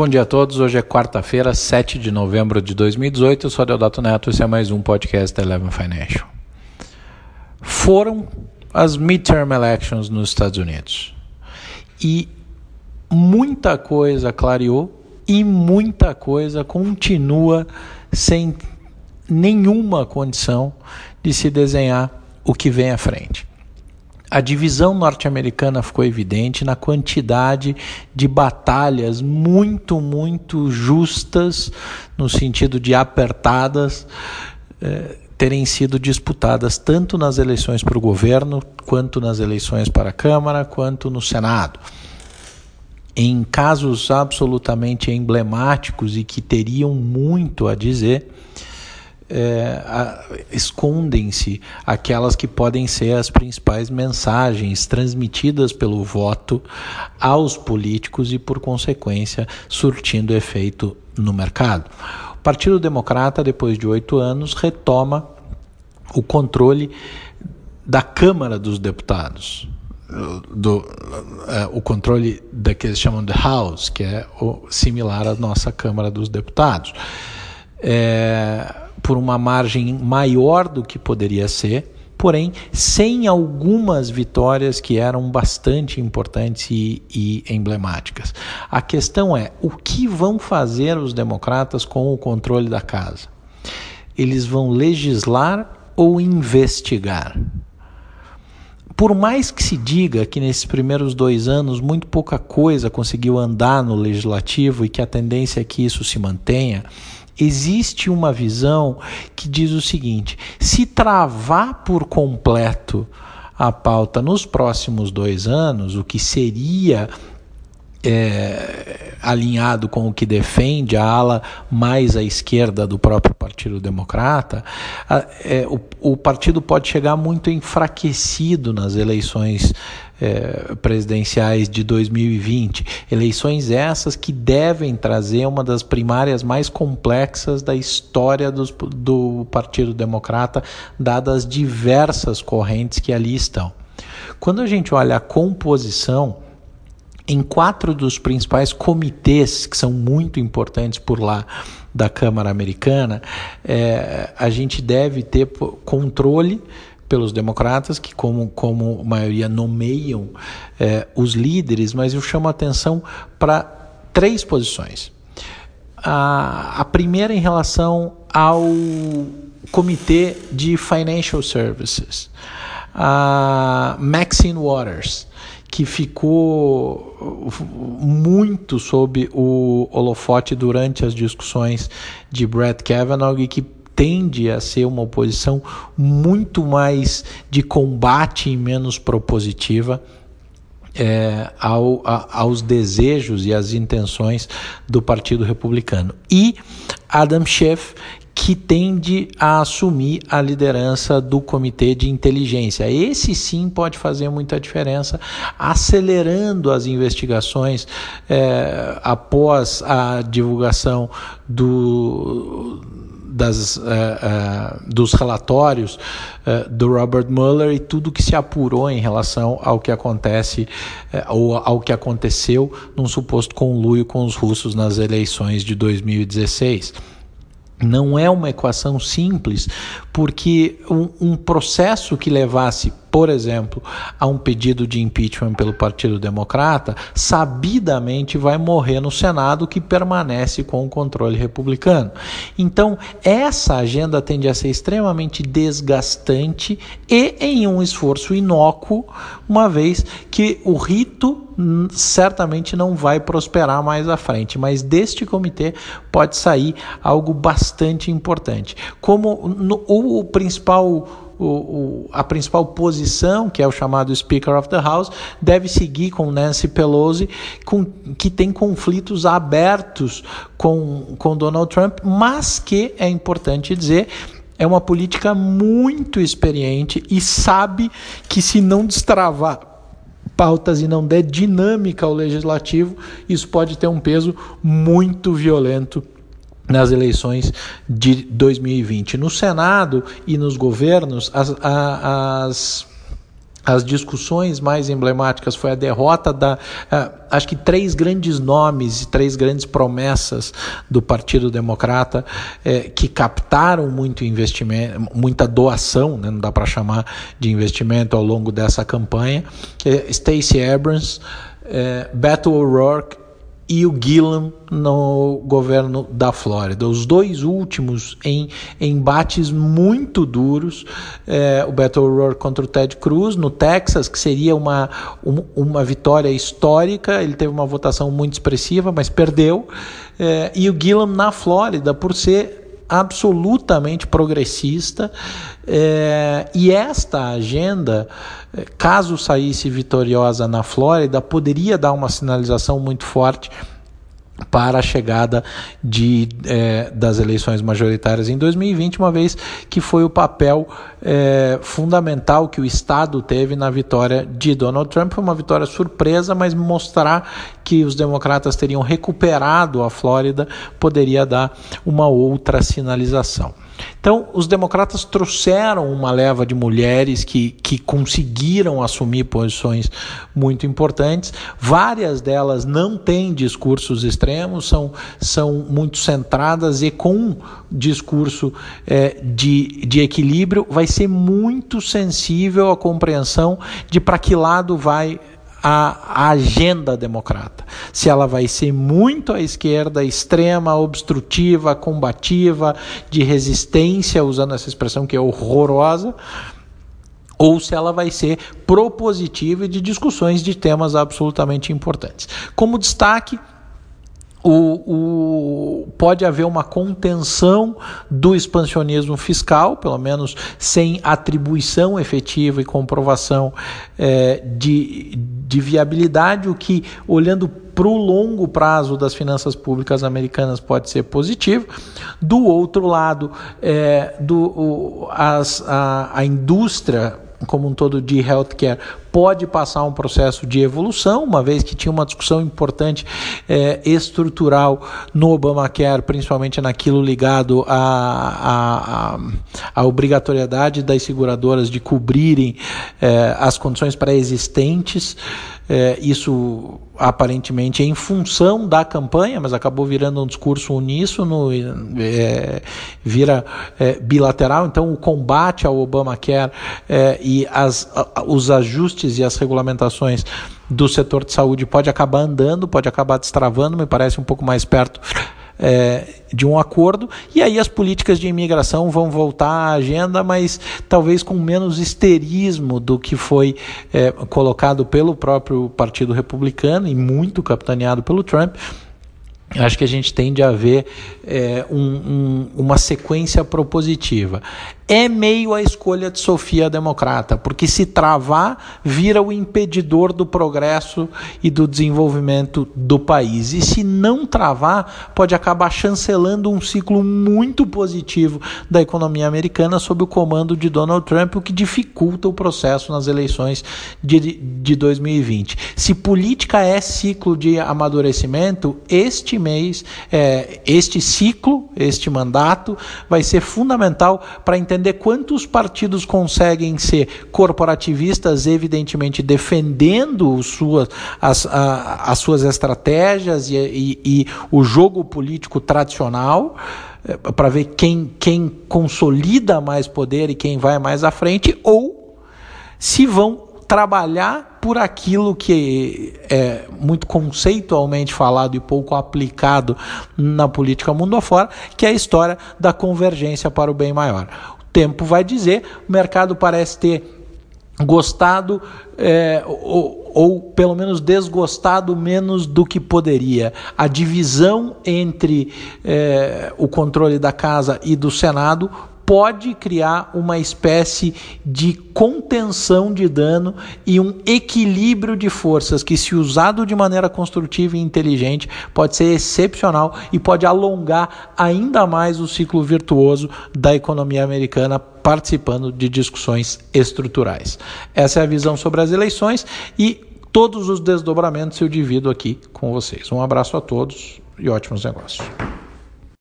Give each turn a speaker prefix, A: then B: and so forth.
A: Bom dia a todos. Hoje é quarta-feira, 7 de novembro de 2018. Eu sou Deodato Neto esse é mais um podcast da Eleven Financial. Foram as midterm elections nos Estados Unidos e muita coisa clareou e muita coisa continua sem nenhuma condição de se desenhar o que vem à frente. A divisão norte-americana ficou evidente na quantidade de batalhas muito, muito justas, no sentido de apertadas, eh, terem sido disputadas tanto nas eleições para o governo, quanto nas eleições para a Câmara, quanto no Senado. Em casos absolutamente emblemáticos e que teriam muito a dizer, é, escondem-se aquelas que podem ser as principais mensagens transmitidas pelo voto aos políticos e, por consequência, surtindo efeito no mercado. O Partido Democrata, depois de oito anos, retoma o controle da Câmara dos Deputados. Do, uh, o controle da que eles chamam de House, que é o, similar à nossa Câmara dos Deputados. É, por uma margem maior do que poderia ser, porém sem algumas vitórias que eram bastante importantes e, e, emblemáticas. A questão é o que vão fazer os democratas com o controle da casa? Eles vão legislar ou investigar? Por mais que se diga que nesses primeiros dois anos muito pouca coisa conseguiu andar no legislativo e que a tendência é que isso se mantenha, existe uma visão que diz o seguinte: se travar por completo a pauta nos próximos dois anos, o que seria é, alinhado com o que defende a ala mais à esquerda do próprio Partido Democrata, a, é, o, o partido pode chegar muito enfraquecido nas eleições é, presidenciais de 2020. Eleições essas que devem trazer uma das primárias mais complexas da história do Partido Democrata, dadas as diversas correntes que ali estão. Quando a gente olha a composição, em quatro dos principais comitês que são muito importantes por lá da Câmara Americana, é, a gente deve ter controle pelos democratas, que, como, como maioria, nomeiam é, os líderes, mas eu chamo a atenção para três posições. A, a primeira em relação ao Comitê de Financial Services, a Maxine Waters, que ficou muito sob o holofote durante as discussões de Brett Kavanaugh e que tende a ser uma oposição muito mais de combate e menos propositiva. É, ao, a, aos desejos e às intenções do Partido Republicano. E Adam Schiff, que tende a assumir a liderança do Comitê de Inteligência. Esse sim pode fazer muita diferença, acelerando as investigações é, após a divulgação do das, uh, uh, dos relatórios do Robert Mueller e tudo que se apurou em relação ao que acontece ou ao que aconteceu num suposto conluio com os russos nas eleições de 2016. Não é uma equação simples, porque um, um, processo que levasse, por exemplo, a um pedido de impeachment pelo Partido Democrata, sabidamente vai morrer no Senado, que permanece com o controle republicano. Então, essa agenda tende a ser extremamente desgastante e em um esforço inócuo, uma vez que o rito certamente não vai prosperar mais à frente, mas deste comitê pode sair algo bastante importante. Como no, o, principal o, o, a principal posição, que é o chamado Speaker of the House, deve seguir com Nancy Pelosi, com, que tem conflitos abertos com, com Donald Trump, mas que é importante dizer é uma política muito experiente e sabe que se não destravar pautas e não der dinâmica ao legislativo, isso pode ter um peso muito violento nas eleições de 2020. No Senado e nos governos, as, as as discussões mais emblemáticas foi a derrota da uh, acho que três grandes nomes e três grandes promessas do Partido Democrata eh, que captaram muito investimento muita doação né, não dá para chamar de investimento ao longo dessa campanha eh, Stacey Abrams eh, Beto O'Rourke e o Gillen no governo da Flórida. Os dois últimos em embates muito duros, é, o Beto O'Rourke contra o Ted Cruz no Texas, que seria uma, uma, uma vitória histórica. Ele teve uma votação muito expressiva, mas perdeu. É, e o Gillen na Flórida, por ser absolutamente progressista, é, e esta agenda, é, caso saísse vitoriosa na Flórida, poderia dar uma sinalização muito forte para a chegada de, é, das eleições majoritárias em 2020, uma vez que foi o papel é, fundamental que o Estado teve na vitória de Donald Trump. Foi uma vitória surpresa, mas mostrar que os democratas teriam recuperado a Flórida poderia dar uma outra sinalização. Então, os democratas trouxeram uma leva de mulheres que, que conseguiram assumir posições muito importantes. Várias delas não têm discursos extremos, são, são muito centradas e com discurso é, de, de equilíbrio, vai ser muito sensível à compreensão de para que lado vai a, a agenda democrata. Se ela vai ser muito à esquerda, extrema, obstrutiva, combativa, de resistência, usando essa expressão que é horrorosa, ou se ela vai ser propositiva e de discussões de temas absolutamente importantes. Como destaque, o, o, pode haver uma contenção do expansionismo fiscal, pelo menos sem atribuição efetiva e comprovação é, de, de viabilidade, o que, olhando para o longo prazo das finanças públicas americanas, pode ser positivo. Do outro lado, é, do, o, as, a, a indústria como um todo de healthcare pode passar um processo de evolução, uma vez que tinha uma discussão importante é, estrutural no Obamacare, principalmente naquilo ligado à, à, obrigatoriedade das seguradoras de cobrirem é, as condições pré-existentes. É, isso aparentemente em função da campanha, mas acabou virando um discurso uníssono, é, vira é, bilateral. Então, o combate ao Obamacare é, e as, os ajustes e as regulamentações do setor de saúde pode acabar andando, pode acabar destravando, me parece um pouco mais perto é, de um acordo, e aí as políticas de imigração vão voltar à agenda, mas talvez com menos histerismo do que foi é, colocado pelo próprio Partido Republicano e muito capitaneado pelo Trump acho que a gente tende a ver é, um, um, uma sequência propositiva é meio a escolha de Sofia Democrata, porque se travar, vira o impedidor do progresso e do desenvolvimento do país. E se não travar, pode acabar chancelando um ciclo muito positivo da economia americana sob o comando de Donald Trump, o que dificulta o processo nas eleições de, de 2020. Se política é ciclo de amadurecimento, este mês, é, este ciclo, este mandato, vai ser fundamental para entender quantos partidos conseguem ser corporativistas, evidentemente defendendo suas, as, a, as suas estratégias e, e, e o jogo político tradicional eh, para ver quem, quem consolida mais poder e quem vai mais à frente, ou se vão trabalhar por aquilo que é muito conceitualmente falado e pouco aplicado na política mundo afora, que é a história da convergência para o bem maior tempo vai dizer. O mercado parece ter gostado é, ou, ou, pelo menos desgostado menos do que poderia. A divisão entre é, o controle da casa e do Senado pode criar uma espécie de contenção de dano e um equilíbrio de forças que, se usado de maneira construtiva e inteligente, pode ser excepcional e pode alongar ainda mais o ciclo virtuoso da economia americana participando de discussões estruturais. Essa é a visão sobre as eleições e todos os desdobramentos eu divido aqui com vocês. Um abraço a todos e ótimos negócios.